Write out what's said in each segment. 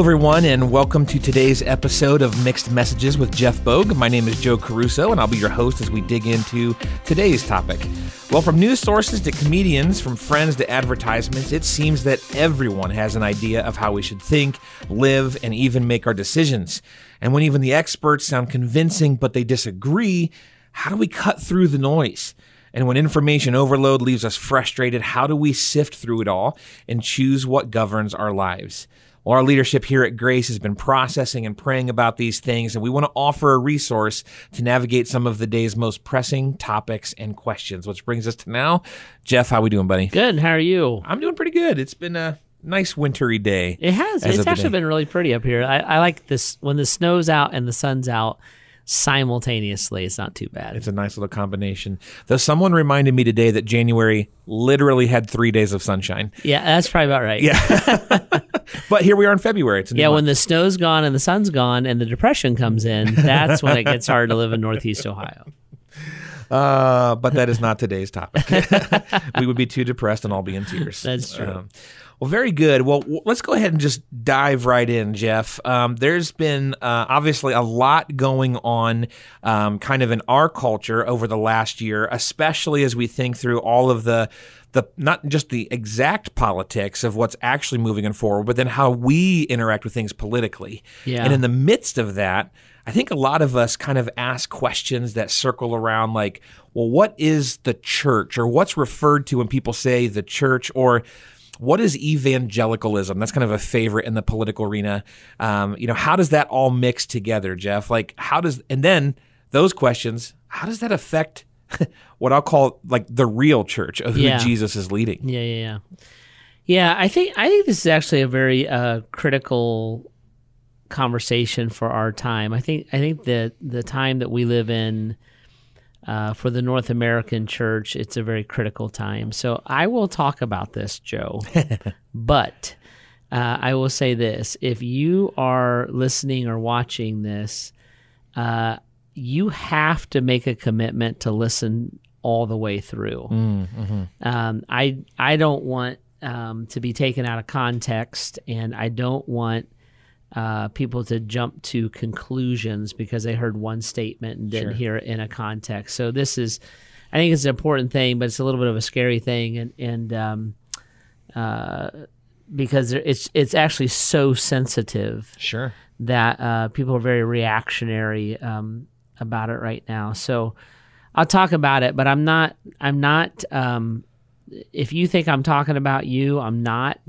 Everyone, and welcome to today's episode of Mixed Messages with Jeff Bogue. My name is Joe Caruso, and I'll be your host as we dig into today's topic. Well, from news sources to comedians, from friends to advertisements, it seems that everyone has an idea of how we should think, live, and even make our decisions. And when even the experts sound convincing but they disagree, how do we cut through the noise? And when information overload leaves us frustrated, how do we sift through it all and choose what governs our lives? Well, our leadership here at Grace has been processing and praying about these things, and we want to offer a resource to navigate some of the day's most pressing topics and questions. Which brings us to now, Jeff. How we doing, buddy? Good. How are you? I'm doing pretty good. It's been a nice wintry day. It has. It's actually been really pretty up here. I, I like this when the snow's out and the sun's out simultaneously. It's not too bad. It's a nice little combination. Though someone reminded me today that January literally had three days of sunshine. yeah, that's probably about right. Yeah. but here we are in February. It's Yeah, month. when the snow's gone and the sun's gone and the depression comes in, that's when it gets hard to live in Northeast Ohio. Uh, but that is not today's topic. we would be too depressed and all be in tears. That's true. Um, well, very good. Well, w- let's go ahead and just dive right in, Jeff. Um, there's been uh, obviously a lot going on um, kind of in our culture over the last year, especially as we think through all of the the not just the exact politics of what's actually moving and forward, but then how we interact with things politically. Yeah. And in the midst of that, I think a lot of us kind of ask questions that circle around like, well, what is the church or what's referred to when people say the church or what is evangelicalism? That's kind of a favorite in the political arena. Um, you know, how does that all mix together, Jeff? Like, how does, and then those questions, how does that affect what I'll call like the real church of who Yeah. Jesus is leading? Yeah, yeah, yeah. Yeah, I think I think this is actually a very uh, critical conversation for our time. I think I think that the time that we live in uh, for the North American church, it's a very critical time. So I will talk about this, Joe. but uh, I will say this: if you are listening or watching this, uh, you have to make a commitment to listen all the way through. Um, I I don't want um, to be taken out of context, and I don't want uh, people to jump to conclusions because they heard one statement and didn't Sure. hear it in a context. So this is, I think it's an important thing, but it's a little bit of a scary thing, and and um, uh, because it's it's actually so sensitive Sure. that uh, people are very reactionary um, about it right now. So I'll talk about it, but I'm not. I'm not. Um, if you think I'm talking about you, I'm not.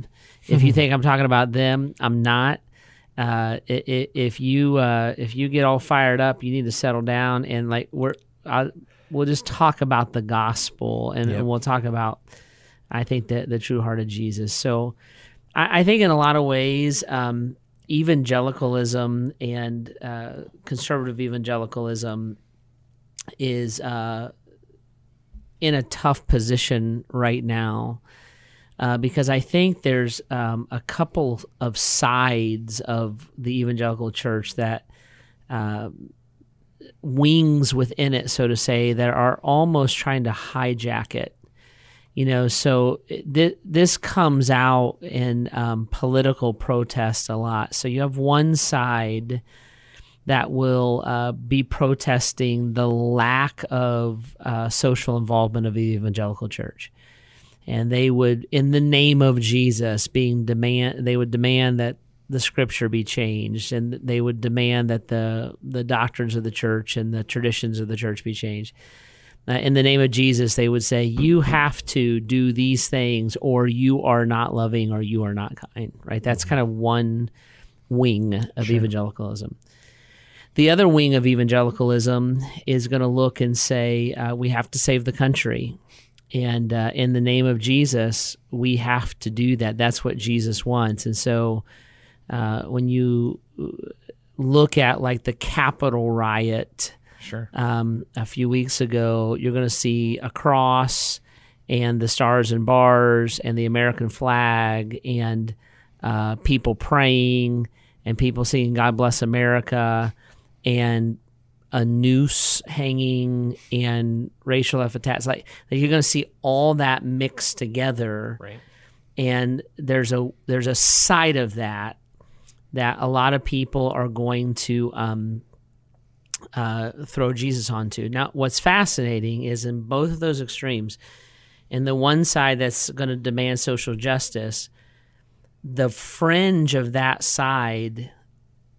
If you think I'm talking about them, I'm not. Uh, if you uh, if you get all fired up, you need to settle down and like we're. I, we'll just talk about the gospel and, Yep. and we'll talk about. I think that the true heart of Jesus. So, I, I think in a lot of ways, um, evangelicalism and uh, conservative evangelicalism is uh, in a tough position right now uh, because I think there's um, a couple of sides of the evangelical church that uh, wings within it, so to say, that are almost trying to hijack it. You know, so th- this comes out in um, political protest a lot. So you have one side that will uh, be protesting the lack of uh, social involvement of the evangelical church, and they would, in the name of Jesus, being demand, they would demand that the scripture be changed, and they would demand that the the doctrines of the church and the traditions of the church be changed. Uh, in the name of Jesus, they would say, You have to do these things, or you are not loving, or you are not kind, right? That's kind of one wing of evangelicalism. The other wing of evangelicalism is going to look and say, uh, We have to save the country. And uh, in the name of Jesus, we have to do that. That's what Jesus wants. And so uh, when you look at like the Capitol riot, Sure. um, a few weeks ago, you're going to see a cross and the stars and bars and the American flag and uh, people praying and people singing "God Bless America" and a noose hanging and racial epithets. Like, like you're going to see all that mixed together Right. and there's a there's a side of that that a lot of people are going to um, uh, throw Jesus onto. Now, what's fascinating is in both of those extremes, in the one side that's going to demand social justice, the fringe of that side,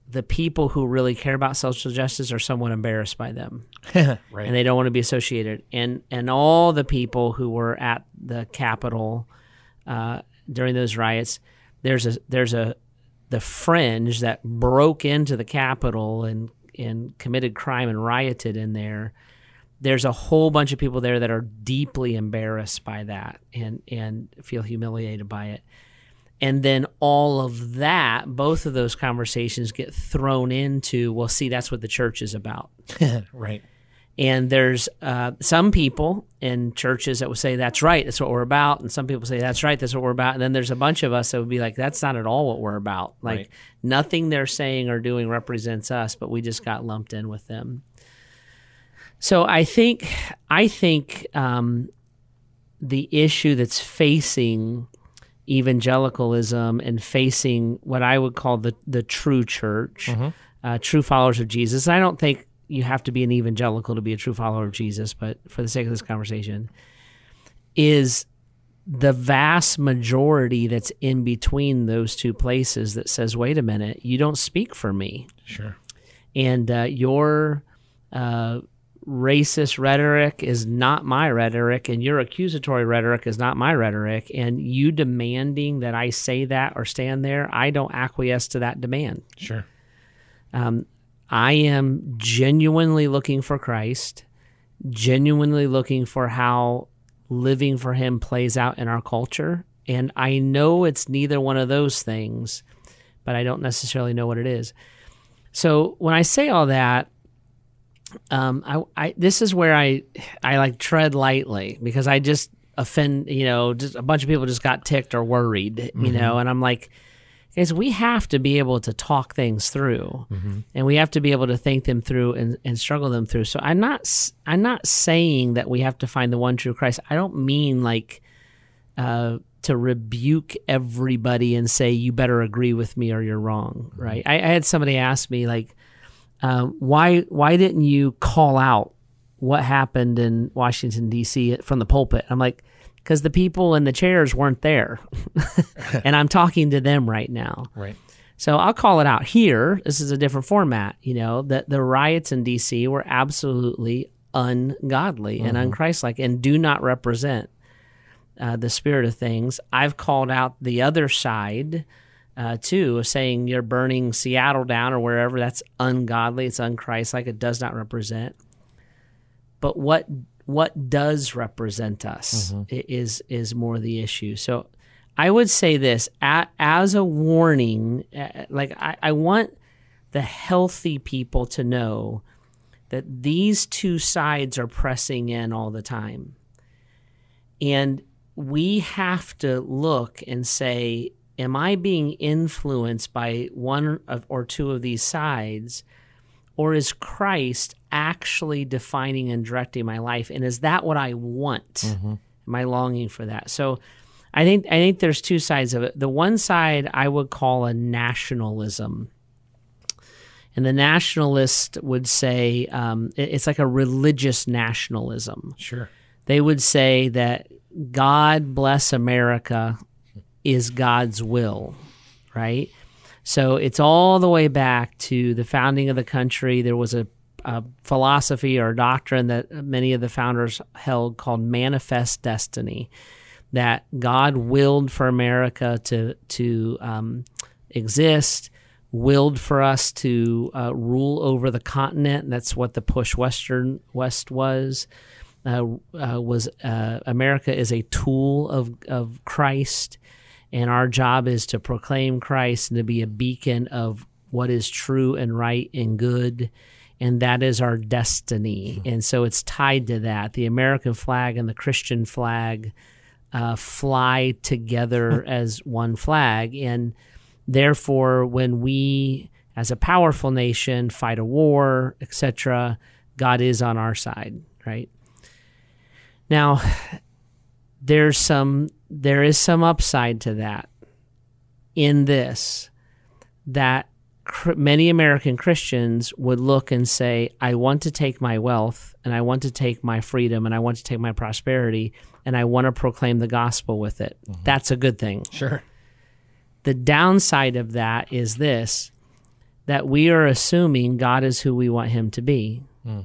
the people who really care about social justice are somewhat embarrassed by them, right. and they don't want to be associated. And and all the people who were at the Capitol uh, during those riots, there's a there's a the fringe that broke into the Capitol and and committed crime and rioted in there. There's a whole bunch of people there that are deeply embarrassed by that and and feel humiliated by it. And then all of that, both of those conversations get thrown into, well, see, that's what the church is about. right. And there's uh, some people in churches that will say, that's right, that's what we're about. And some people say, that's right, that's what we're about. And then there's a bunch of us that would be like, that's not at all what we're about. Like, Right. nothing they're saying or doing represents us, but we just got lumped in with them. So I think, I think um, the issue that's facing evangelicalism and facing what I would call the, the true church, uh, true followers of Jesus. I don't think you have to be an evangelical to be a true follower of Jesus, but for the sake of this conversation, is the vast majority that's in between those two places that says, wait a minute, you don't speak for me. Sure. And uh, your uh, racist rhetoric is not my rhetoric, and your accusatory rhetoric is not my rhetoric. And you demanding that I say that or stand there, I don't acquiesce to that demand. Sure. Um, I am genuinely looking for Christ, genuinely looking for how living for Him plays out in our culture. And I know it's neither one of those things, but I don't necessarily know what it is. So when I say all that, um, I, I this is where I I like tread lightly because I just offend you know just a bunch of people just got ticked or worried you know and I'm like is we have to be able to talk things through and we have to be able to think them through and, and struggle them through. So i'm not i'm not saying that we have to find the one true christ. I don't mean like uh, to rebuke everybody and say you better agree with me or you're wrong right? I, I had somebody ask me like uh, why why didn't you call out what happened in washington d.c from the pulpit i'm like because the people in the chairs weren't there and i'm talking to them right now Right. so I'll call it out here. This is a different format. You know, that the riots in DC were absolutely ungodly and unchristlike and do not represent uh, the spirit of things. I've called out the other side uh, too, saying you're burning Seattle down or wherever. That's ungodly. It's unchristlike. It does not represent. But what what does represent us i- is is more the issue. So I would say this as a warning, uh, like I, I want the healthy people to know that these two sides are pressing in all the time. And we have to look and say, am I being influenced by one of, or two of these sides? Or is Christ actually defining and directing my life? And is that what I want? Am I longing for that? So I think I think there's two sides of it. The one side I would call a nationalism. And the nationalist would say um, it's like a religious nationalism Sure. they would say that God bless America is God's will, right? So it's all the way back to the founding of the country. There was a, a philosophy or doctrine that many of the founders held called manifest destiny, that God willed for America to to um, exist, willed for us to uh, rule over the continent. That's what the push western west was uh, uh, was uh, America is a tool of of Christ, and our job is to proclaim Christ and to be a beacon of what is true and right and good, and that is our destiny. And so it's tied to that. The American flag and the Christian flag uh, fly together as one flag, and therefore, when we as a powerful nation fight a war, etc., God is on our side, right? Now, there's some there is some upside to that in this that cr- many American Christians would look and say, I want to take my wealth and I want to take my freedom and I want to take my prosperity and I want to proclaim the gospel with it. Mm-hmm. That's a good thing. Sure. The downside of that is this that we are assuming God is who we want him to be. Hmm.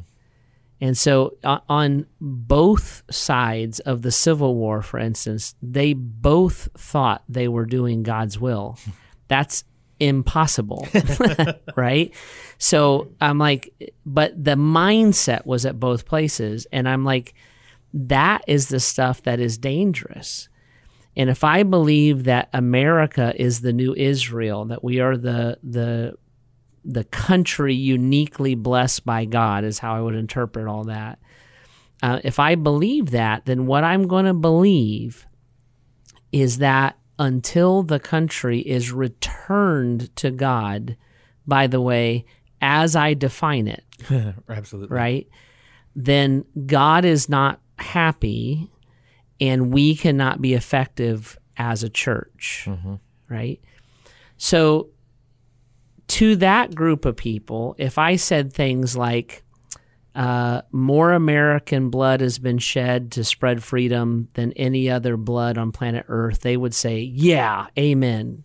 And so, uh, on both sides of the Civil War, for instance, they both thought they were doing God's will. That's impossible, right? So, I'm like, but the mindset was at both places. And I'm like, that is the stuff that is dangerous. And if I believe that America is the new Israel, that we are the the the country uniquely blessed by God is how I would interpret all that. Uh, if I believe that, then what I'm going to believe is that until the country is returned to God, by the way, as I define it, Absolutely. right? Then God is not happy and we cannot be effective as a church, right? So, to that group of people, if I said things like, uh, more American blood has been shed to spread freedom than any other blood on planet Earth, they would say, Yeah, amen.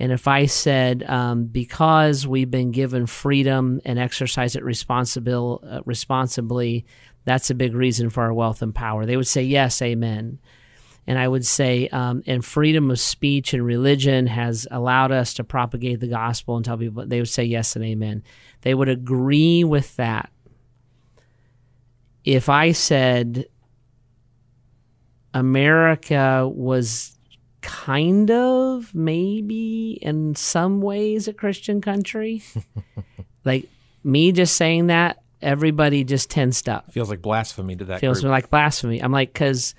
And if I said, um, because we've been given freedom and exercise it uh, responsibly, that's a big reason for our wealth and power, they would say, Yes, amen. And I would say, um, and freedom of speech and religion has allowed us to propagate the gospel and tell people, they would say yes and amen. They would agree with that. If I said America was kind of, maybe in some ways, a Christian country, like me just saying that, everybody just tensed up Feels like blasphemy to that feels group. like blasphemy. I'm like, because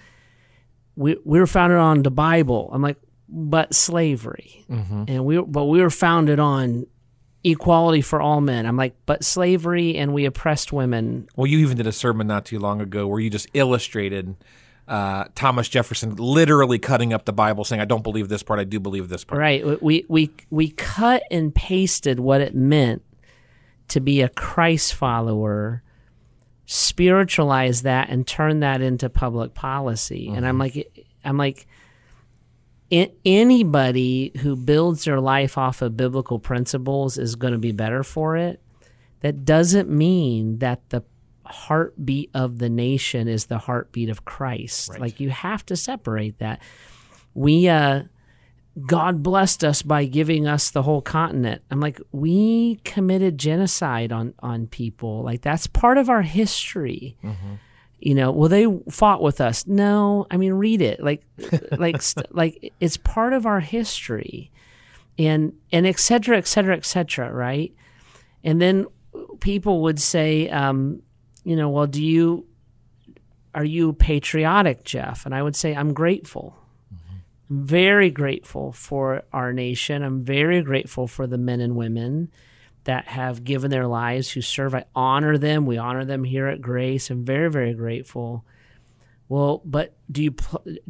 we we were founded on the Bible. I'm like, but slavery, Mm-hmm. and we but we were founded on equality for all men. I'm like, but slavery and we oppressed women. Well, you even did a sermon not too long ago where you just illustrated uh, Thomas Jefferson literally cutting up the Bible, saying, "I don't believe this part. I do believe this part." Right? We we we cut and pasted what it meant to be a Christ follower. Spiritualize that and turn that into public policy. And I'm like, I'm like, anybody who builds their life off of biblical principles is going to be better for it. That doesn't mean that the heartbeat of the nation is the heartbeat of Christ. Like you have to separate that. We uh God blessed us by giving us the whole continent. I'm like, we committed genocide on on people. Like that's part of our history. You know, well, they fought with us. No, I mean, read it. Like, like, st- like it's part of our history, and and et cetera, et cetera, et cetera. Right? And then people would say, um, you know, well, do you are you patriotic, Jeff? And I would say, I'm grateful. I'm very grateful for our nation. I'm very grateful for the men and women that have given their lives who serve. I honor them. We honor them here at Grace. I'm very, very grateful. Well, but do you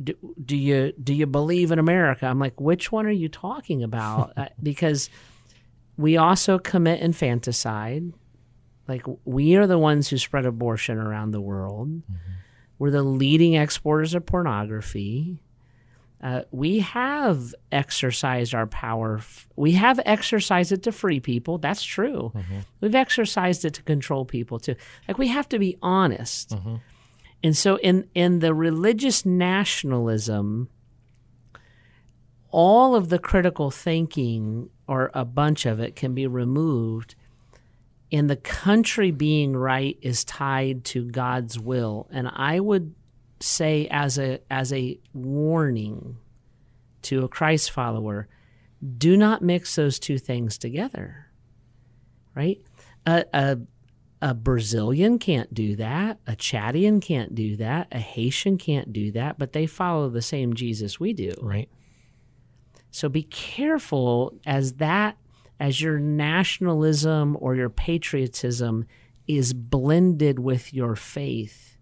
do, do you do you believe in America? I'm like, which one are you talking about? because we also commit infanticide. Like we are the ones who spread abortion around the world. Mm-hmm. We're the leading exporters of pornography. Uh, we have exercised our power. F- we have exercised it to free people. That's true. We've exercised it to control people too. Like we have to be honest. And so, in in the religious nationalism, all of the critical thinking, or a bunch of it, can be removed. And the country being right is tied to God's will. And I would say as a as a warning to a Christ follower, do not mix those two things together. Right? A a, a Brazilian can't do that. A Chadian can't do that. A Haitian can't do that. But they follow the same Jesus we do. Right. So be careful as that as your nationalism or your patriotism is blended with your faith.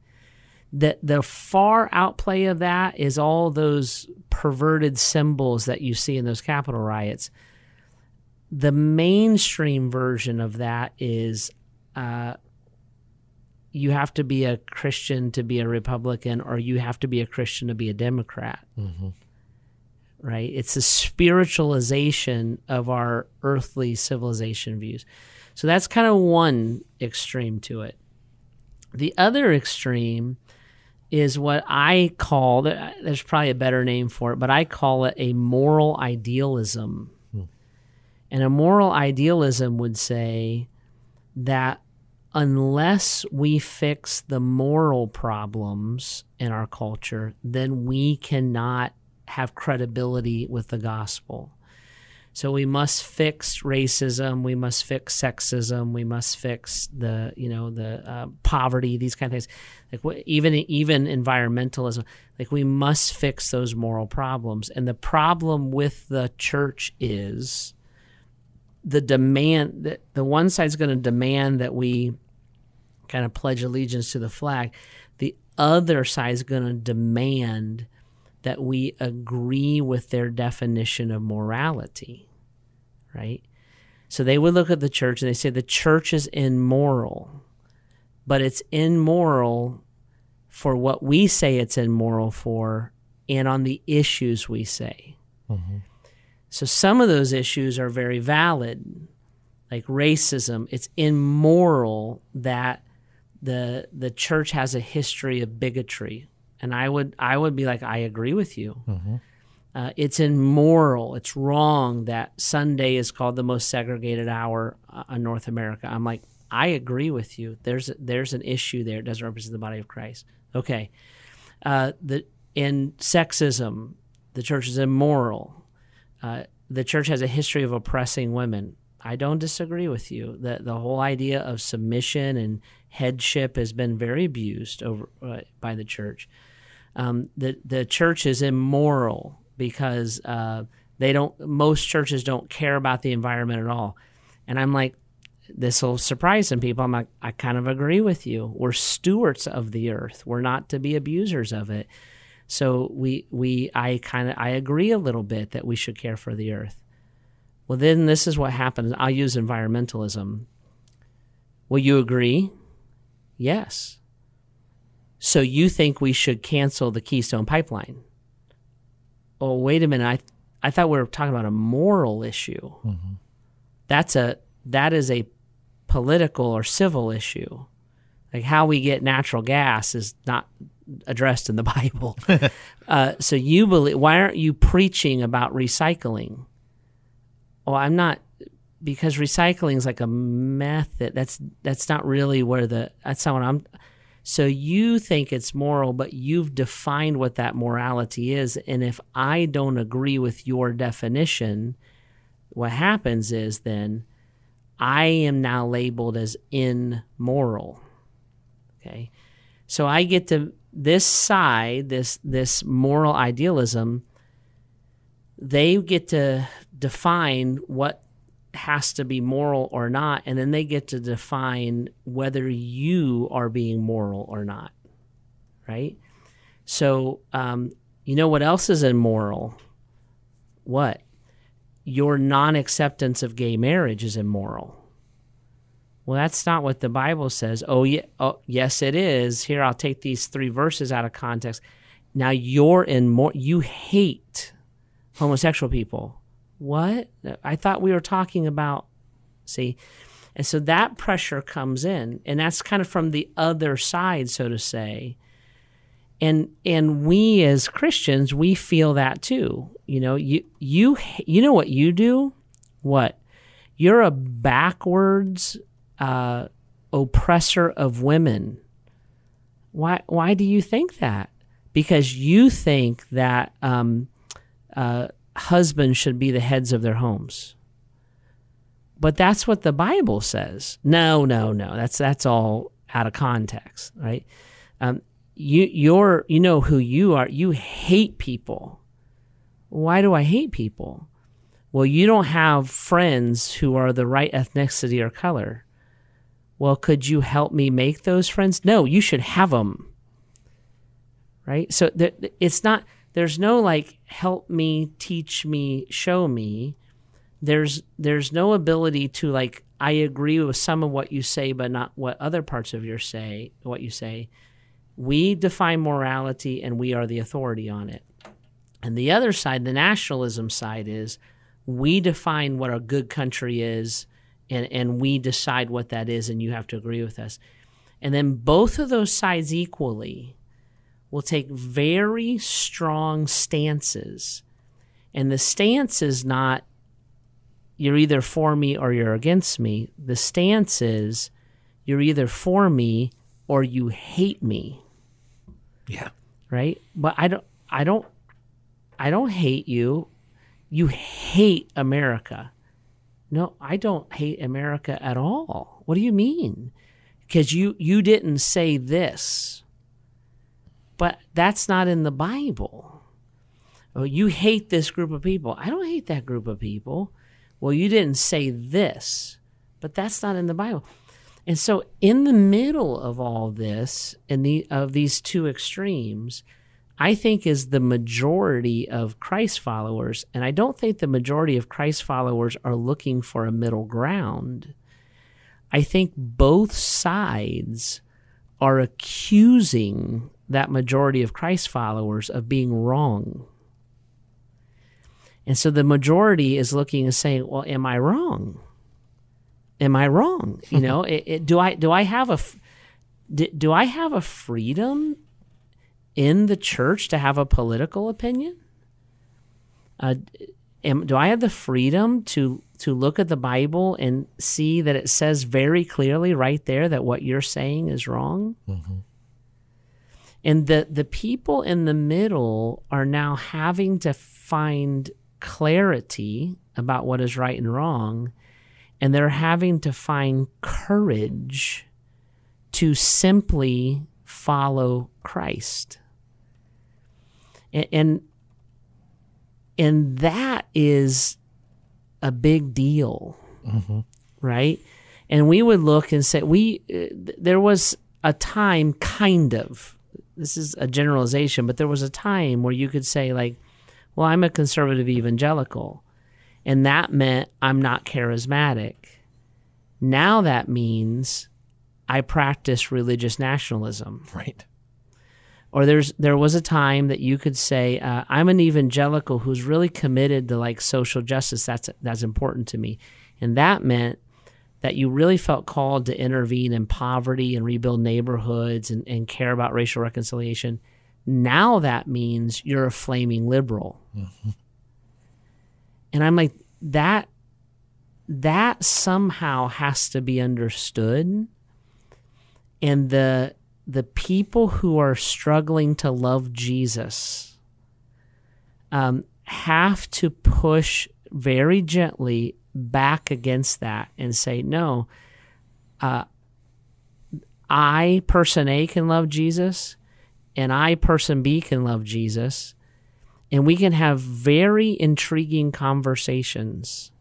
The the far outplay of that is all those perverted symbols that you see in those Capitol riots. the mainstream version of that is uh, you have to be a Christian to be a Republican, or you have to be a Christian to be a Democrat. Mm-hmm. Right? It's a spiritualization of our earthly civilization views. So that's kind of one extreme to it. The other extreme is what I call there's probably a better name for it, but I call it a moral idealism. Hmm. And a moral idealism would say that unless we fix the moral problems in our culture, then we cannot have credibility with the gospel. So we must fix racism. We must fix sexism. We must fix the you know the uh, poverty. These kind of things, like even even environmentalism. Like we must fix those moral problems. And the problem with the church is the demand that the one side's going to demand that we kind of pledge allegiance to the flag. The other side is going to demand that we agree with their definition of morality, right? So they would look at the church and they say the church is immoral, but it's immoral for what we say it's immoral for and on the issues we say. Mm-hmm. So some of those issues are very valid, like racism. It's immoral that the the church has a history of bigotry and I would I would be like, I agree with you. Mm-hmm. Uh, it's immoral. It's wrong that Sunday is called the most segregated hour uh, in North America. I'm like, I agree with you. There's there's an issue there. It doesn't represent the body of Christ. Okay, uh, the in sexism, the church is immoral. Uh, the church has a history of oppressing women. I don't disagree with you. The the whole idea of submission and headship has been very abused over uh, by the church. Um, the the church is immoral because uh, they don't. Most churches don't care about the environment at all, and I'm like, this will surprise some people. I'm like, I kind of agree with you. We're stewards of the earth. We're not to be abusers of it. So we we I kind of I agree a little bit that we should care for the earth. Well, then this is what happens. I'll use environmentalism. Will you agree Yes. So you think we should cancel the Keystone Pipeline? Oh, wait a minute. I I thought we were talking about a moral issue. Mm-hmm. That's a that is a political or civil issue. Like how we get natural gas is not addressed in the Bible. uh, so you believe? Why aren't you preaching about recycling? Oh, I'm not because recycling is like a method. That's that's not really where the that's not what I'm. So you think it's moral, but you've defined what that morality is, and if I don't agree with your definition, what happens is then I am now labeled as immoral. Okay, so I get to this side, this this moral idealism. They get to define what has to be moral or not, and then they get to define whether you are being moral or not, right? So, um, you know what else is immoral? What? Your non acceptance of gay marriage is immoral. Well, that's not what the Bible says. Oh, yeah, oh, yes, it is. Here, I'll take these three verses out of context. Now, you're in more, you hate homosexual people what? I thought we were talking about, see? And so that pressure comes in, and that's kind of from the other side, so to say. And and we as Christians, we feel that too. You know, you you you know what you do? What? You're a backwards uh, oppressor of women. Why why do you think that? Because you think that um, uh, husbands should be the heads of their homes. But that's what the Bible says. No, no, no. That's that's all out of context, right? Um, you you're you know who you are. You hate people. Why do I hate people? Well, you don't have friends who are the right ethnicity or color. Well, could you help me make those friends? No, you should have them. Right? So it's not there's no like help me, teach me, show me. there's there's no ability to like I agree with some of what you say, but not what other parts of your say what you say. We define morality and we are the authority on it. And the other side, the nationalism side, is we define what a good country is and, and we decide what that is, and you have to agree with us. And then both of those sides equally will take very strong stances. And the stance is not you're either for me or you're against me. The stance is you're either for me or you hate me. Yeah. Right? But I don't I don't I don't hate you. You hate America. No, I don't hate America at all. What do you mean? Because you you didn't say this. But that's not in the Bible. Oh, you hate this group of people. I don't hate that group of people. Well, you didn't say this, but that's not in the Bible. And so, in the middle of all this, in the of these two extremes, I think is the majority of Christ followers, and I don't think the majority of Christ followers are looking for a middle ground. I think both sides are accusing that majority of Christ followers of being wrong. And so the majority is looking and saying, "Well, am I wrong? Am I wrong? You know, it, it, do I do I have a do, do I have a freedom in the church to have a political opinion? Uh, am, do I have the freedom to to look at the Bible and see that it says very clearly right there that what you're saying is wrong? Mm-hmm. And the the people in the middle are now having to find clarity about what is right and wrong, and they're having to find courage to simply follow Christ. And, and, and that is a big deal, mm-hmm. right? And we would look and say, we, uh, there was a time, kind of, this is a generalization, but there was a time where you could say, like, well, I'm a conservative evangelical. And that meant I'm not charismatic. Now that means I practice religious nationalism. Right. Or there's there was a time that you could say uh, I'm an evangelical who's really committed to like social justice. That's that's important to me, and that meant that you really felt called to intervene in poverty and rebuild neighborhoods and, and care about racial reconciliation. Now that means you're a flaming liberal. Mm-hmm. And I'm like, that that somehow has to be understood. And the the people who are struggling to love Jesus um, have to push very gently back against that and say, no, uh, I, person A, can love Jesus, and I, person B, can love Jesus, and we can have very intriguing conversations.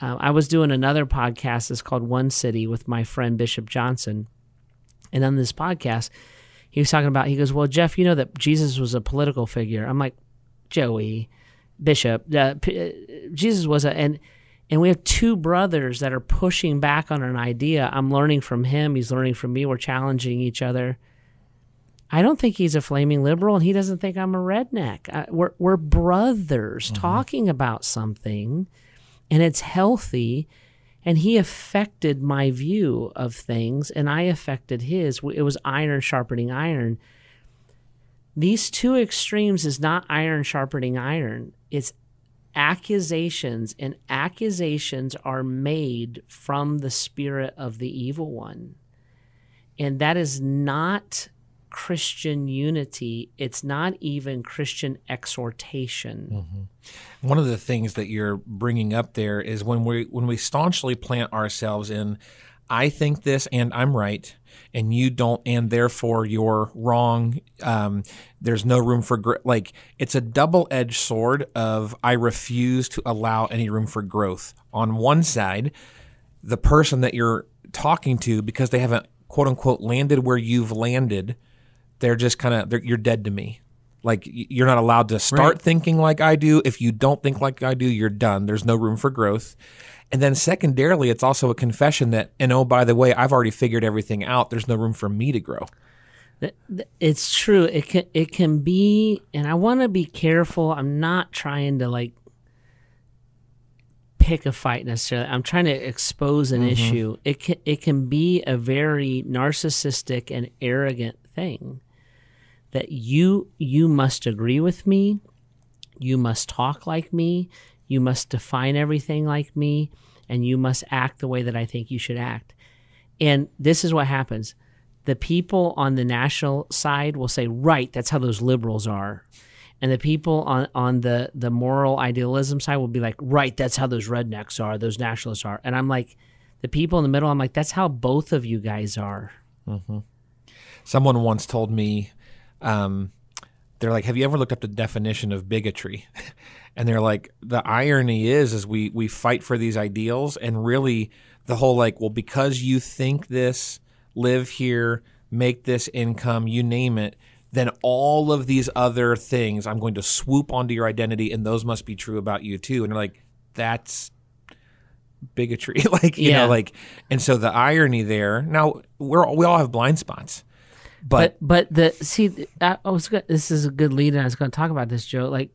Uh, I was doing another podcast that's called One City with my friend Bishop Johnson. And on this podcast, he was talking about, he goes, Well, Jeff, you know that Jesus was a political figure. I'm like, Joey, Bishop, uh, P- uh, Jesus was a, and, and we have two brothers that are pushing back on an idea. I'm learning from him. He's learning from me. We're challenging each other. I don't think he's a flaming liberal, and he doesn't think I'm a redneck. I, we're we're brothers mm-hmm. talking about something, and it's healthy. And he affected my view of things, and I affected his. It was iron sharpening iron. These two extremes is not iron sharpening iron. It's accusations, and accusations are made from the spirit of the evil one. And that is not Christian unity. It's not even Christian exhortation. Mm-hmm. One of the things that you're bringing up there is when we when we staunchly plant ourselves in, I think this and I'm right, and you don't, and therefore you're wrong. Um, there's no room for gr- like it's a double edged sword of I refuse to allow any room for growth. On one side, the person that you're talking to because they haven't quote unquote landed where you've landed they're just kind of you're dead to me. Like you're not allowed to start Right. thinking like I do. If you don't think like I do, you're done. There's no room for growth. And then secondarily, it's also a confession that, and oh, by the way, I've already figured everything out. There's no room for me to grow. It's true. It can it can be, and I want to be careful. I'm not trying to like pick a fight necessarily. I'm trying to expose an mm-hmm. issue. It can it can be a very narcissistic and arrogant thing that you you must agree with me. You must talk like me. You must define everything like me, and you must act the way that I think you should act. And this is what happens the people on the national side will say, right, that's how those liberals are. And the people on, on the, the moral idealism side will be like, right, that's how those rednecks are, those nationalists are. And I'm like, the people in the middle, I'm like, that's how both of you guys are. Someone once told me, um, they're like, "Have you ever looked up the definition of bigotry?" and they're like, "The irony is, is we we fight for these ideals, and really, the whole like, well, because you think this, live here, make this income, you name it." Then all of these other things, I'm going to swoop onto your identity, and those must be true about you too. And they're like, "That's bigotry like you Yeah. know like and so the irony there now we're we all have blind spots but, But but the see, I, was this is a good lead, and I was going to talk about this, Joe. Like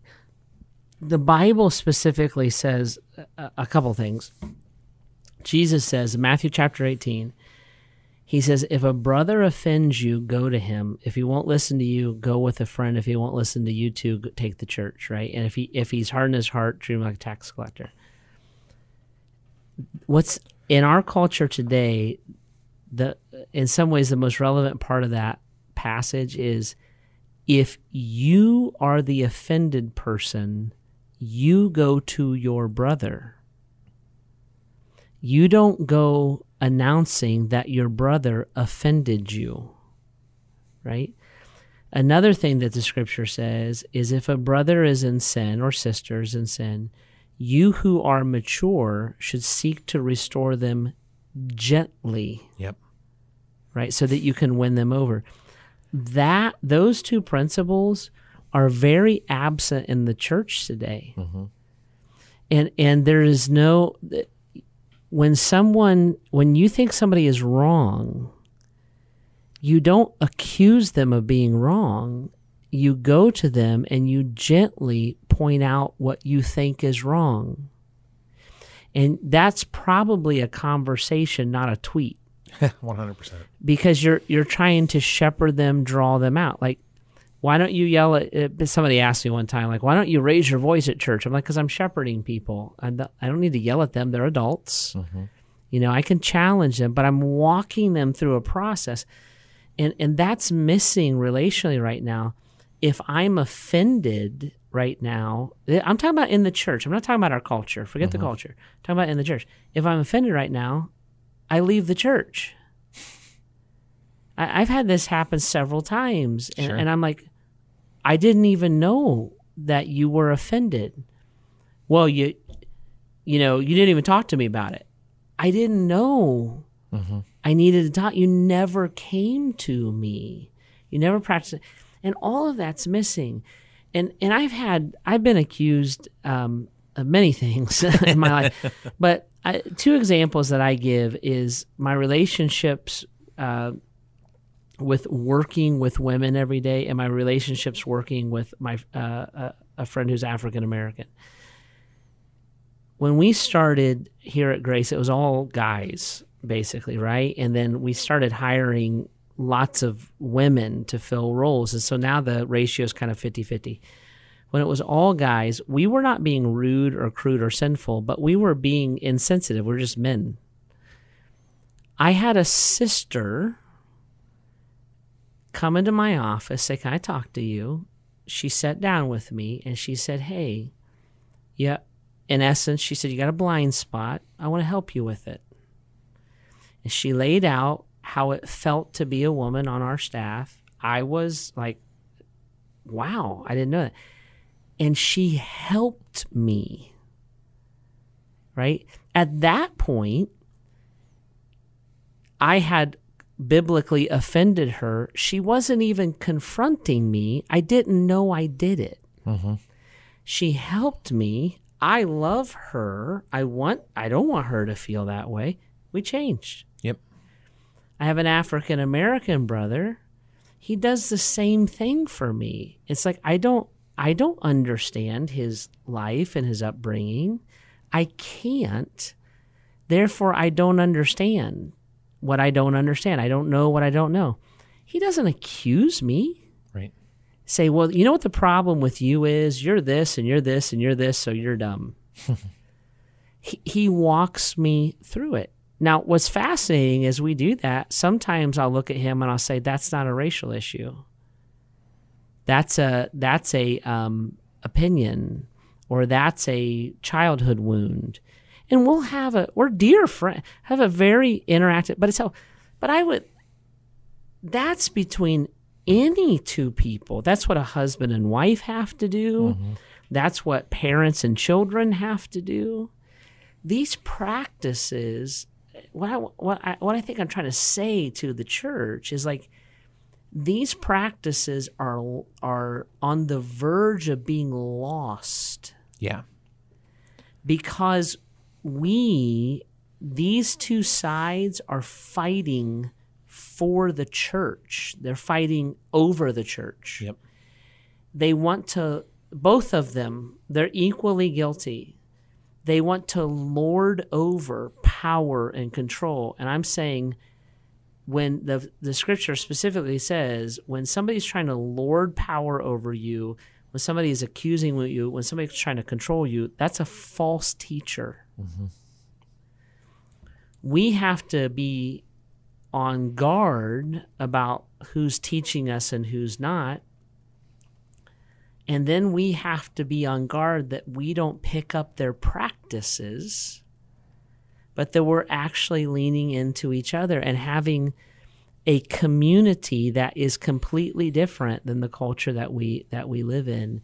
the Bible specifically says a, a couple things. Jesus says Matthew chapter eighteen, he says, "If a brother offends you, go to him. If he won't listen to you, go with a friend. If he won't listen to you, too, take the church. Right? And if he if he's hard in his heart, treat him like a tax collector." What's in our culture today? the in some ways the most relevant part of that passage is if you are the offended person you go to your brother. You don't go announcing that your brother offended you right? Another thing that the scripture says is if a brother is in sin or sister is in sin you who are mature should seek to restore them gently. Yep. Right? So that you can win them over. That those two principles are very absent in the church today. And and there is no when someone when you think somebody is wrong you don't accuse them of being wrong. You go to them and you gently point out what you think is wrong. And that's probably a conversation not a tweet. 100% because you're you're trying to shepherd them, draw them out. Like, why don't you yell at? Somebody asked me one time, like, why don't you raise your voice at church? I'm like, because I'm shepherding people. I don't, I don't need to yell at them. They're adults. Mm-hmm. You know, I can challenge them, but I'm walking them through a process, and and that's missing relationally right now. If I'm offended right now, I'm talking about in the church. I'm not talking about our culture. Forget the mm-hmm. culture. I'm talking about in the church. If I'm offended right now, I leave the church. I, I've had this happen several times, and, Sure. and I'm like, I didn't even know that you were offended. Well, you, you know, you didn't even talk to me about it. I didn't know. I needed to talk. You never came to me. You never practiced, and all of that's missing. And and I've had I've been accused um, of many things in my life, but I, two examples that I give is my relationships uh, with working with women every day, and my relationships working with my uh, a, a friend who's African American. When we started here at Grace, it was all guys basically, right? And then we started hiring lots of women to fill roles, and so now the ratio is kind of 50-50 when it was all guys, we were not being rude or crude or sinful, but we were being insensitive. We're just men. I had a sister come into my office, say, Can I talk to you? She sat down with me and she said, Hey, yeah, in essence, she said, You got a blind spot. I want to help you with it. And she laid out how it felt to be a woman on our staff. I was like, Wow, I didn't know that and she helped me. Right? At that point, I had biblically offended her, she wasn't even confronting me. I didn't know I did it. Mm-hmm. She helped me. I love her. I want I don't want her to feel that way. We changed. Yep. I have an African American brother. He does the same thing for me. It's like I don't I don't understand his life and his upbringing. I can't. Therefore I don't understand what I don't understand. I don't know what I don't know. He doesn't accuse me. Right. Say, "Well, you know what the problem with you is? You're this and you're this and you're this, so you're dumb." he, he walks me through it. Now, what's fascinating is we do that. Sometimes I'll look at him and I'll say, "That's not a racial issue. That's a that's a um, opinion, or that's a childhood wound." And we'll have a we're dear friend, have a very interactive. But it's how, but I would. That's between any two people. That's what a husband and wife have to do. Mm-hmm. That's what parents and children have to do. These practices, what I, what I, what I think I'm trying to say to the church is like, these practices are are on the verge of being lost Yeah. because we these two sides are fighting for the church. They're fighting over the church. Yep. They want to both of them, they're equally guilty. They want to lord over power and control. And I'm saying when the the scripture specifically says when somebody's trying to lord power over you, when somebody is accusing you, when somebody's trying to control you, that's a false teacher. Mm-hmm. We have to be on guard about who's teaching us and who's not. And then we have to be on guard that we don't pick up their practices, but that we're actually leaning into each other and having a community that is completely different than the culture that we that we live in.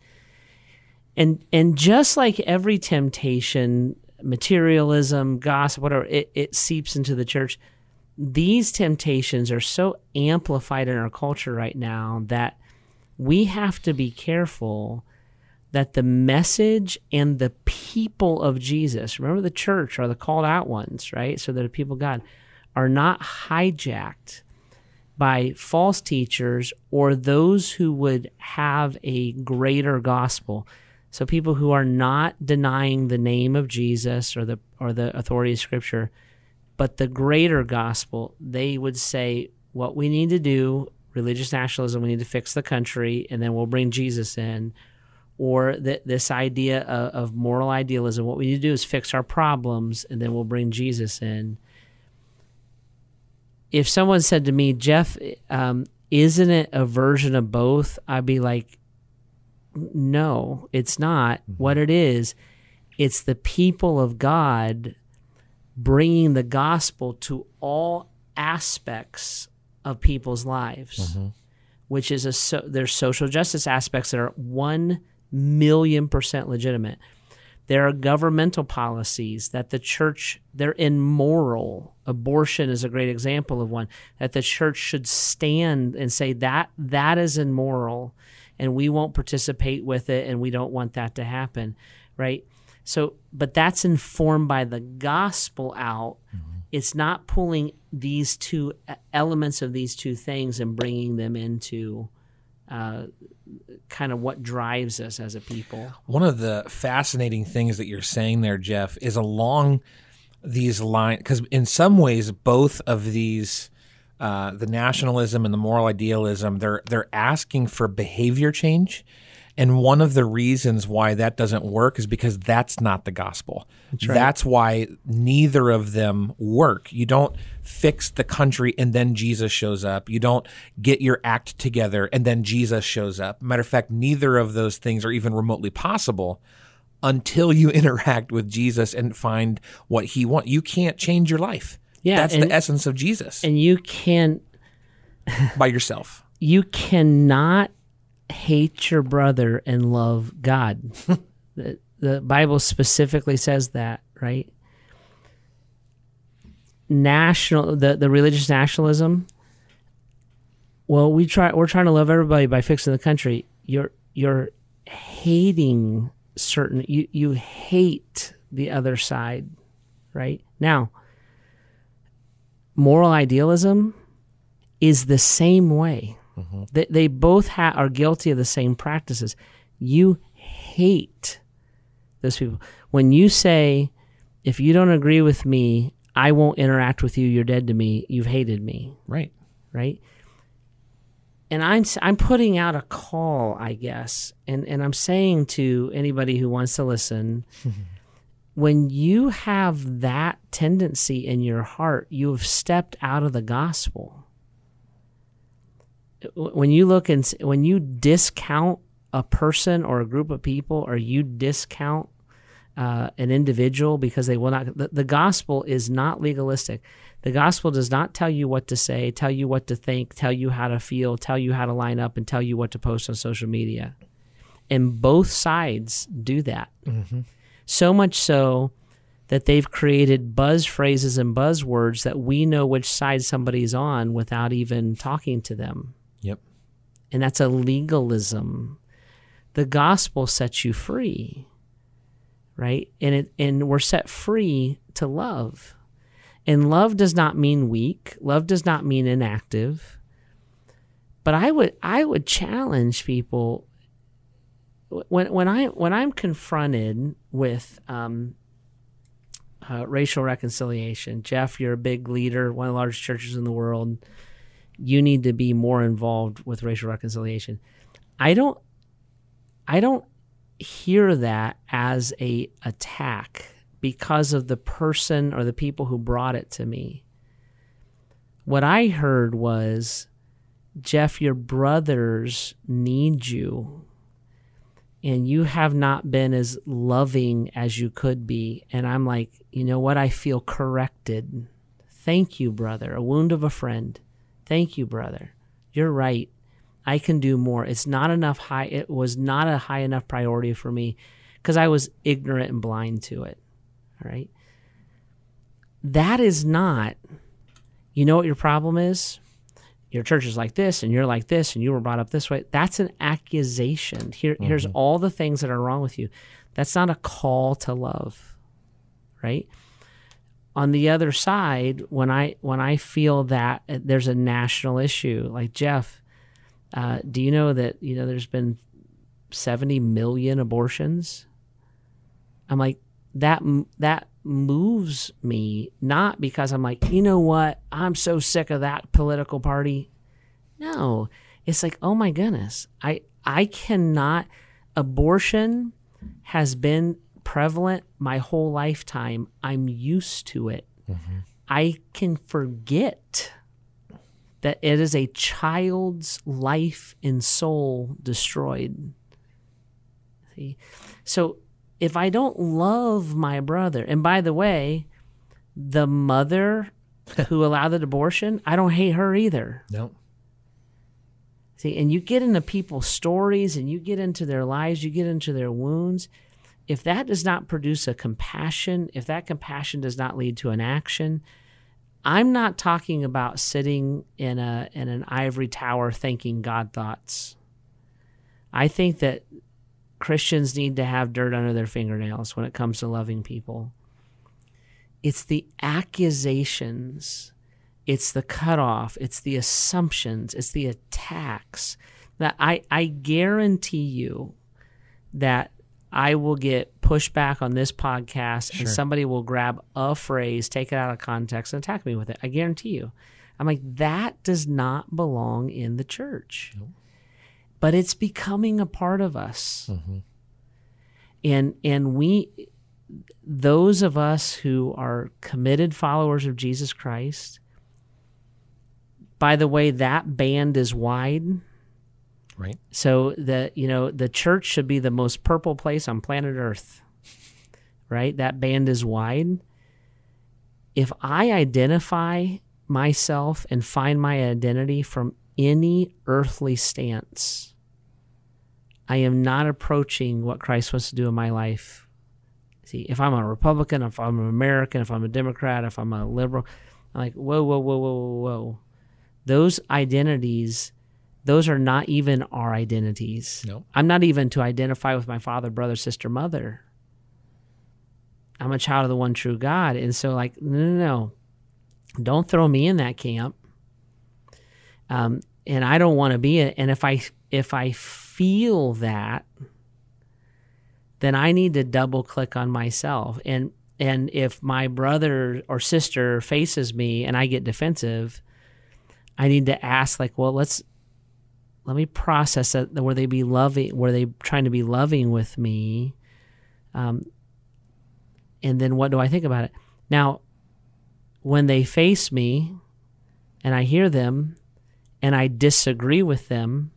And and just like every temptation, materialism, gossip, whatever, it, it seeps into the church. These temptations are so amplified in our culture right now that we have to be careful that the message and the people of Jesus, remember the church are the called out ones, right? So that the people of God are not hijacked by false teachers or those who would have a greater gospel. So people who are not denying the name of Jesus or the or the authority of scripture, but the greater gospel, they would say what we need to do, religious nationalism, we need to fix the country and then we'll bring Jesus in. Or that this idea of, of moral idealism, what we need to do is fix our problems and then we'll bring Jesus in if someone said to me, Jeff, um, isn't it a version of both? I'd be like, no, it's not. Mm-hmm. What it is, it's the people of God bringing the gospel to all aspects of people's lives, mm-hmm. which is a so, there's social justice aspects that are one million percent legitimate. There are governmental policies that the church they're immoral. Abortion is a great example of one that the church should stand and say that that is immoral and we won't participate with it and we don't want that to happen, right? So, but that's informed by the gospel out. It's not pulling these two elements of these two things and bringing them into uh, kind of what drives us as a people. One of the fascinating things that you're saying there, Jeff, is along these lines, because in some ways, both of these, uh, the nationalism and the moral idealism, they're they're asking for behavior change, and one of the reasons why that doesn't work is because that's not the gospel. That's why neither of them work. You don't fix the country and then Jesus shows up. You don't get your act together and then Jesus shows up. Matter of fact, neither of those things are even remotely possible until you interact with Jesus and find what he wants. You can't change your life. Yeah, That's and- the essence of Jesus And you can by yourself. you cannot hate your brother and love God. the, the Bible specifically says that, right? National the, the religious nationalism, well, we try we're trying to love everybody by fixing the country. You're you're hating certain you you hate the other side, right? Now, moral idealism is the same way. Mm-hmm. They, they both ha- are guilty of the same practices. You hate those people. When you say, if you don't agree with me, I won't interact with you, you're dead to me, you've hated me, Right. right? And I'm I'm putting out a call, I guess, and and I'm saying to anybody who wants to listen, when you have that tendency in your heart, you have stepped out of the gospel. When you look and when you discount a person or a group of people, or you discount uh, an individual because they will not. The, the gospel is not legalistic. The gospel does not tell you what to say, tell you what to think, tell you how to feel, tell you how to line up, and tell you what to post on social media. And both sides do that. So much so that they've created buzz phrases and buzzwords that we know which side somebody's on without even talking to them. Yep. And that's a legalism. The gospel sets you free right? And it and we're set free to love. And love does not mean weak. Love does not mean inactive. But I would I would challenge people when when I when I'm confronted with um, uh, racial reconciliation. Jeff, you're a big leader, one of the largest churches in the world. You need to be more involved with racial reconciliation. I don't I don't hear that as a attack because of the person or the people who brought it to me. What I heard was, Jeff, your brothers need you, and you have not been as loving as you could be. And I'm like, you know what? I feel corrected. Thank you, brother. A wound of a friend. Thank you, brother. You're right. I can do more. It's not enough high. It was not a high enough priority for me because I was ignorant and blind to it. All right. That is not, you know what your problem is? Your church is like this and you're like this and you were brought up this way. That's an accusation. Here, Here's all the things that are wrong with you. That's not a call to love. Right on the other side when i when i feel that uh, there's a national issue like jeff uh, do you know that you know there's been 70 million abortions i'm like that that moves me not because i'm like you know what? I'm so sick of that political party. No. It's like oh my goodness. I i cannot abortion has been prevalent my whole lifetime. I'm used to it. Mm-hmm. I can forget that it is a child's life and soul destroyed. See? So if I don't love my brother, and by the way, the mother who allowed the abortion, I don't hate her either. No. See, and you get into people's stories and you get into their lives, you get into their wounds. If that does not produce a compassion, if that compassion does not lead to an action, I'm not talking about sitting in a in an ivory tower thinking God thoughts. I think that Christians need to have dirt under their fingernails when it comes to loving people. It's the accusations, it's the cutoff, it's the assumptions, it's the attacks that I, I guarantee you that I will get pushback on this podcast and somebody will grab a phrase, take it out of context, and attack me with it. I guarantee you. I'm like, that does not belong in the church. But it's becoming a part of us. Mm-hmm. And and we those of us who are committed followers of Jesus Christ, by the way, that band is wide. Right. So the you know the church should be the most purple place on planet Earth, right? That band is wide. If I identify myself and find my identity from any earthly stance, I am not approaching what Christ wants to do in my life. See, if I'm a Republican, if I'm an American, if I'm a Democrat, if I'm a liberal, I'm like, whoa, whoa, whoa, whoa, whoa, whoa. Those identities those are not even our identities. No. I'm not even to identify with my father, brother, sister, mother. I'm a child of the one true God. And so, like, no, no, no. Don't throw me in that camp. Um, and I don't want to be it. And if I if I feel that, then I need to double click on myself. And and if my brother or sister faces me and I get defensive, I need to ask like, well, let's let me process it. Were they be loving? Were they trying to be loving with me? Um, and then what do I think about it? Now, when they face me and I hear them and I disagree with them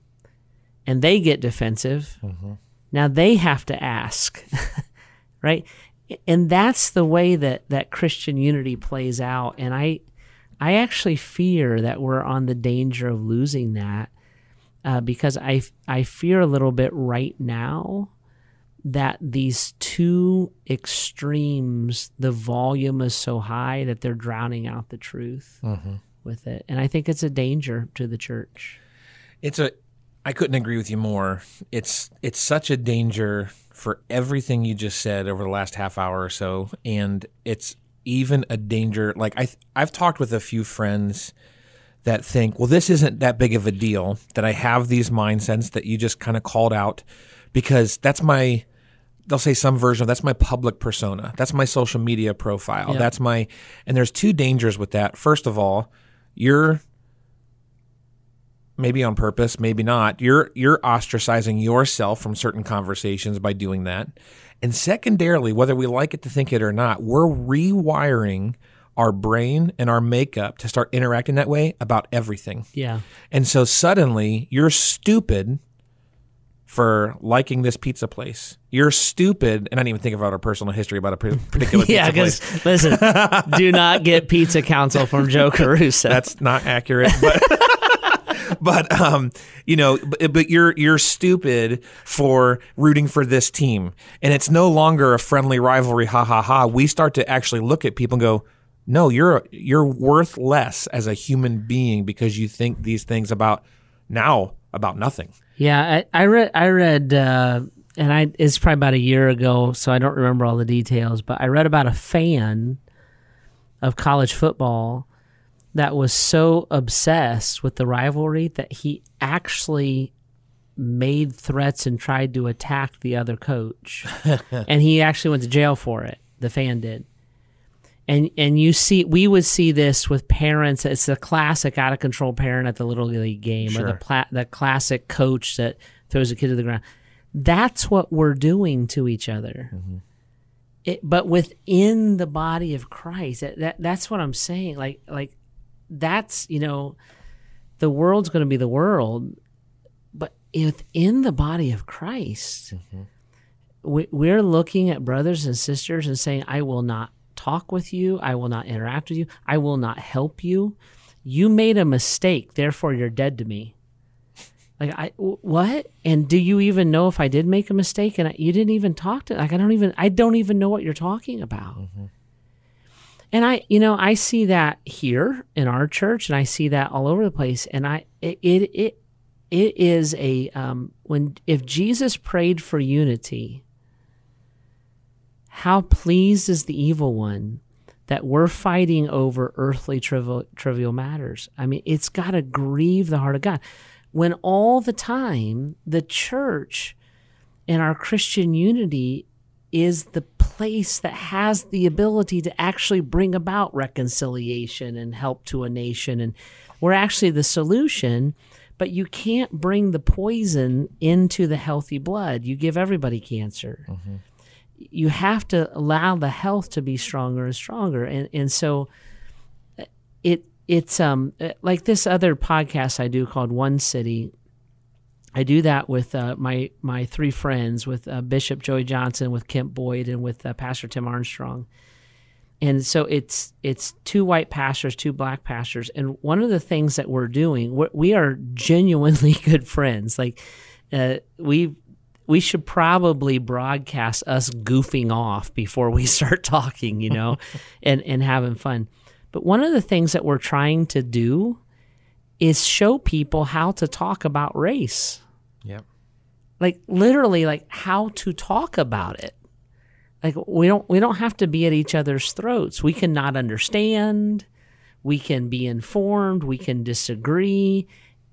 and they get defensive, Mm-hmm. now they have to ask, right? And that's the way that, that Christian unity plays out. And I, I actually fear that we're on the danger of losing that uh, because I, I fear a little bit right now that these two extremes, the volume is so high that they're drowning out the truth with it. And I think it's a danger to the church. It's a I couldn't agree with you more. It's it's such a danger for everything you just said over the last half hour or so and it's even a danger like I I've talked with a few friends that think, well this isn't that big of a deal that I have these mindsets that you just kind of called out because that's my they'll say some version of that's my public persona. That's my social media profile. Yeah. That's my and there's two dangers with that. First of all, you're maybe on purpose, maybe not. You're you're ostracizing yourself from certain conversations by doing that. And secondarily, whether we like it to think it or not, we're rewiring our brain and our makeup to start interacting that way about everything. Yeah. And so suddenly you're stupid for liking this pizza place. You're stupid, and I didn't even think about our personal history about a par- particular Yeah, because listen, do not get pizza counsel from Joe Caruso. That's not accurate, but but um, you know, but, but you're you're stupid for rooting for this team, and it's no longer a friendly rivalry. Ha ha ha. We start to actually look at people and go. No, you're you're worth less as a human being because you think these things about now about nothing. Yeah, I, I read. I read, uh, and I it's probably about a year ago, so I don't remember all the details. But I read about a fan of college football that was so obsessed with the rivalry that he actually made threats and tried to attack the other coach, and he actually went to jail for it. The fan did. And and you see, we would see this with parents. It's the classic out of control parent at the little league game, or the pla- the classic coach that throws a kid to the ground. That's what we're doing to each other. Mm-hmm. It, but within the body of Christ, that, that that's what I'm saying. Like like that's you know, the world's going to be the world, but within the body of Christ, mm-hmm. we, we're looking at brothers and sisters and saying, "I will not talk with you. I will not interact with you. I will not help you. You made a mistake, therefore you're dead to me." Like I w- what? And do you even know if I did make a mistake? And I, you didn't even talk to like I don't even I don't even know what you're talking about. Mm-hmm. And I, you know, I see that here in our church, and I see that all over the place. And I, it, it, it, it is a um, when if Jesus prayed for unity, how pleased is the evil one that we're fighting over earthly trivial, trivial matters? I mean, it's got to grieve the heart of God when all the time the church and our Christian unity is the place that has the ability to actually bring about reconciliation and help to a nation. And we're actually the solution, but you can't bring the poison into the healthy blood. You give everybody cancer. You have to allow the health to be stronger and stronger. And, and so it, it's um like this other podcast I do called One City. I do that with uh, my my three friends, with uh, Bishop Joey Johnson, with Kent Boyd, and with uh, Pastor Tim Armstrong. And so it's it's two white pastors, two black pastors, and one of the things that we're doing, we're, we are genuinely good friends. Like uh, we we should probably broadcast us goofing off before we start talking, you know, and and having fun. But one of the things that we're trying to do is show people how to talk about race. Yep. Like literally like how to talk about it. Like we don't we don't have to be at each other's throats. We can not understand. We can be informed, we can disagree,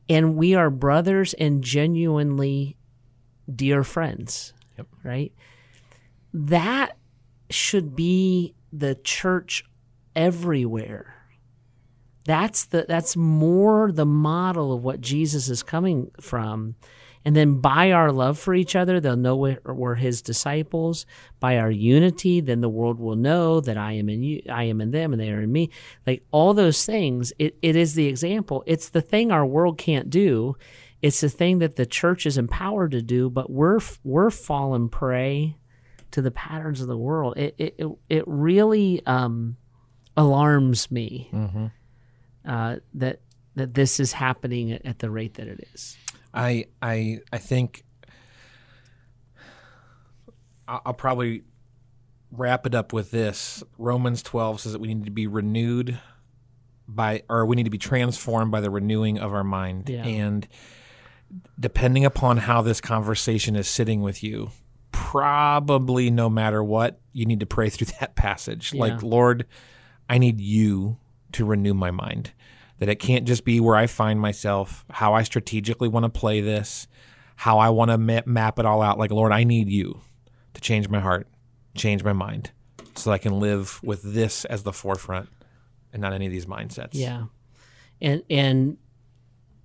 and we are brothers and genuinely dear friends. Yep. Right? That should be the church everywhere. That's the that's more the model of what Jesus is coming from. And then by our love for each other, they'll know we're, we're his disciples. By our unity, then the world will know that I am in you, I am in them, and they are in me. Like all those things, it, it is the example. It's the thing our world can't do. It's the thing that the church is empowered to do, but we're we're fallen prey to the patterns of the world. It it it, it really um, alarms me uh, that that this is happening at the rate that it is. I I I think I'll probably wrap it up with this. Romans 12 says that we need to be renewed by or we need to be transformed by the renewing of our mind. Yeah. And depending upon how this conversation is sitting with you, probably no matter what, you need to pray through that passage. Like, Lord, I need you to renew my mind. That it can't just be where I find myself, how I strategically want to play this, how I want to ma- map it all out. Like, Lord, I need you to change my heart, change my mind, so that I can live with this as the forefront and not any of these mindsets. Yeah, and and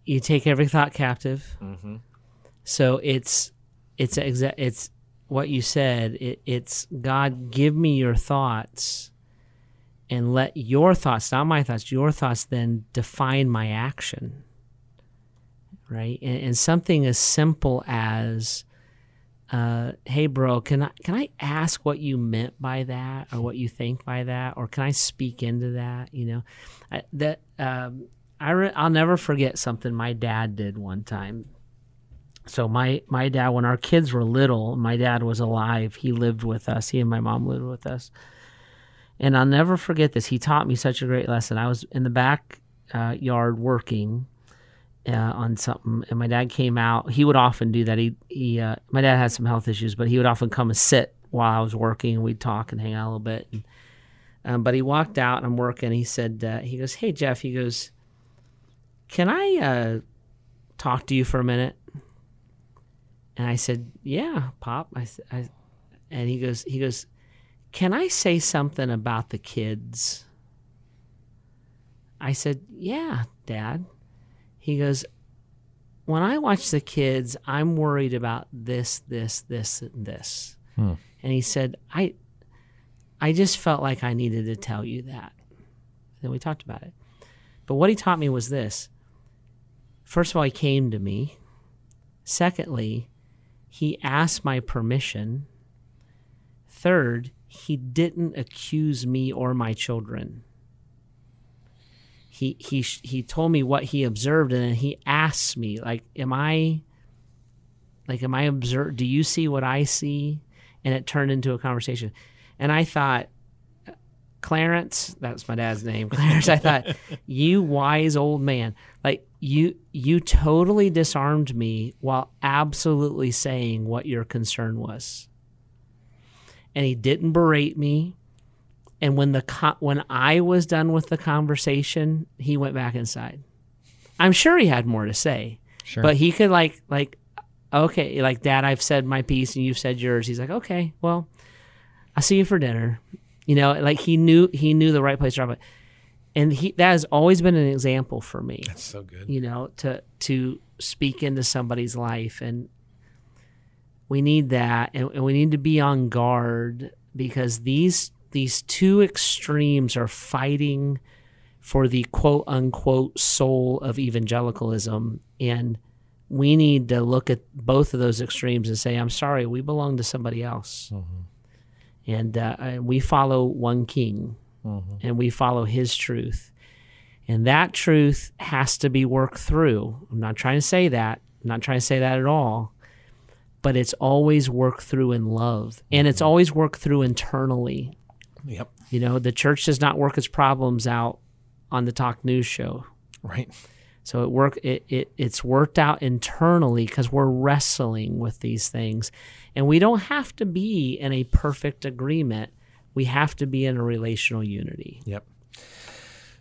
you take every thought captive. Mm-hmm. So it's it's exa- it's what you said. It, it's God, give me your thoughts, and let your thoughts, not my thoughts, your thoughts, then define my action. Right, and, and something as simple as. Uh, hey bro, can I can I ask what you meant by that, or what you think by that, or can I speak into that? You know, I, that um, I re- I'll never forget something my dad did one time. So my my dad, when our kids were little, my dad was alive. He lived with us. He and my mom lived with us, and I'll never forget this. He taught me such a great lesson. I was in the back uh, working uh, on something, and my dad came out. He would often do that. He he. Uh, my dad had some health issues, but he would often come and sit while I was working, and we'd talk and hang out a little bit. And, um, but he walked out, and I'm working. He said, uh, he goes, "Hey Jeff," he goes, "Can I uh, talk to you for a minute?" And I said, "Yeah, Pop." I, I- and he goes, he goes, "Can I say something about the kids?" I said, "Yeah, Dad." He goes, "When I watch the kids, I'm worried about this, this, this, and this." Hmm. And he said, "I, I just felt like I needed to tell you that." And Then we talked about it. But what he taught me was this. First of all, he came to me. Secondly, he asked my permission. Third, he didn't accuse me or my children. He he he told me what he observed and then he asked me like am I like am I observe do you see what I see? And it turned into a conversation. And I thought Clarence, that's my dad's name. Clarence, I thought, you wise old man. Like you you totally disarmed me while absolutely saying what your concern was. And he didn't berate me. And when the co- when I was done with the conversation, he went back inside. I'm sure he had more to say. Sure. But he could like like okay, like dad, I've said my piece and you've said yours. He's like, "Okay, well, I'll see you for dinner." You know, like he knew he knew the right place to drop it. And he that has always been an example for me That's so good. you know to to speak into somebody's life and we need that and, and we need to be on guard because these these two extremes are fighting for the quote unquote soul of evangelicalism and we need to look at both of those extremes and say i'm sorry we belong to somebody else and uh, and we follow one king and we follow his truth and that truth has to be worked through. I'm not trying to say that. I'm not trying to say that at all. But it's always worked through in love. And it's always worked through internally. Yep. You know, the church does not work its problems out on the talk news show. Right. So it work it, it it's worked out internally because we're wrestling with these things, and we don't have to be in a perfect agreement. We have to be in a relational unity. Yep.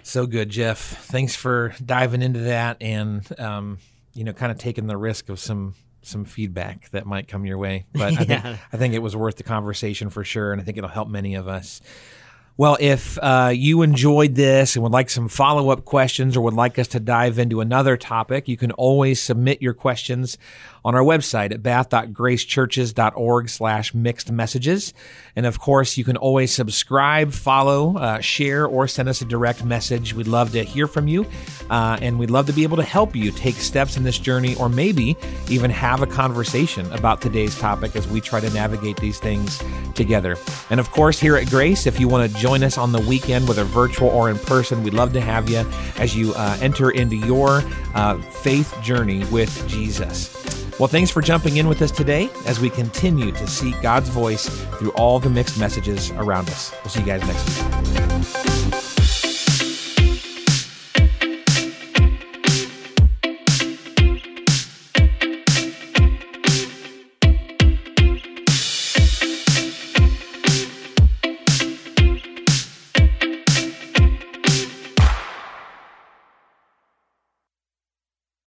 So good, Jeff. Thanks for diving into that and um, you know, kind of taking the risk of some some feedback that might come your way. But I think I think it was worth the conversation for sure, and I think it'll help many of us. Well, if uh, you enjoyed this and would like some follow up questions or would like us to dive into another topic, you can always submit your questions on our website at bath.gracechurches.org slash mixed messages. And of course, you can always subscribe, follow, uh, share, or send us a direct message. We'd love to hear from you, uh, and we'd love to be able to help you take steps in this journey, or maybe even have a conversation about today's topic as we try to navigate these things together. And of course, here at Grace, if you want to join us on the weekend, whether virtual or in person, we'd love to have you as you uh, enter into your uh, faith journey with Jesus. Well, thanks for jumping in with us today as we continue to seek God's voice through all the mixed messages around us. We'll see you guys next week.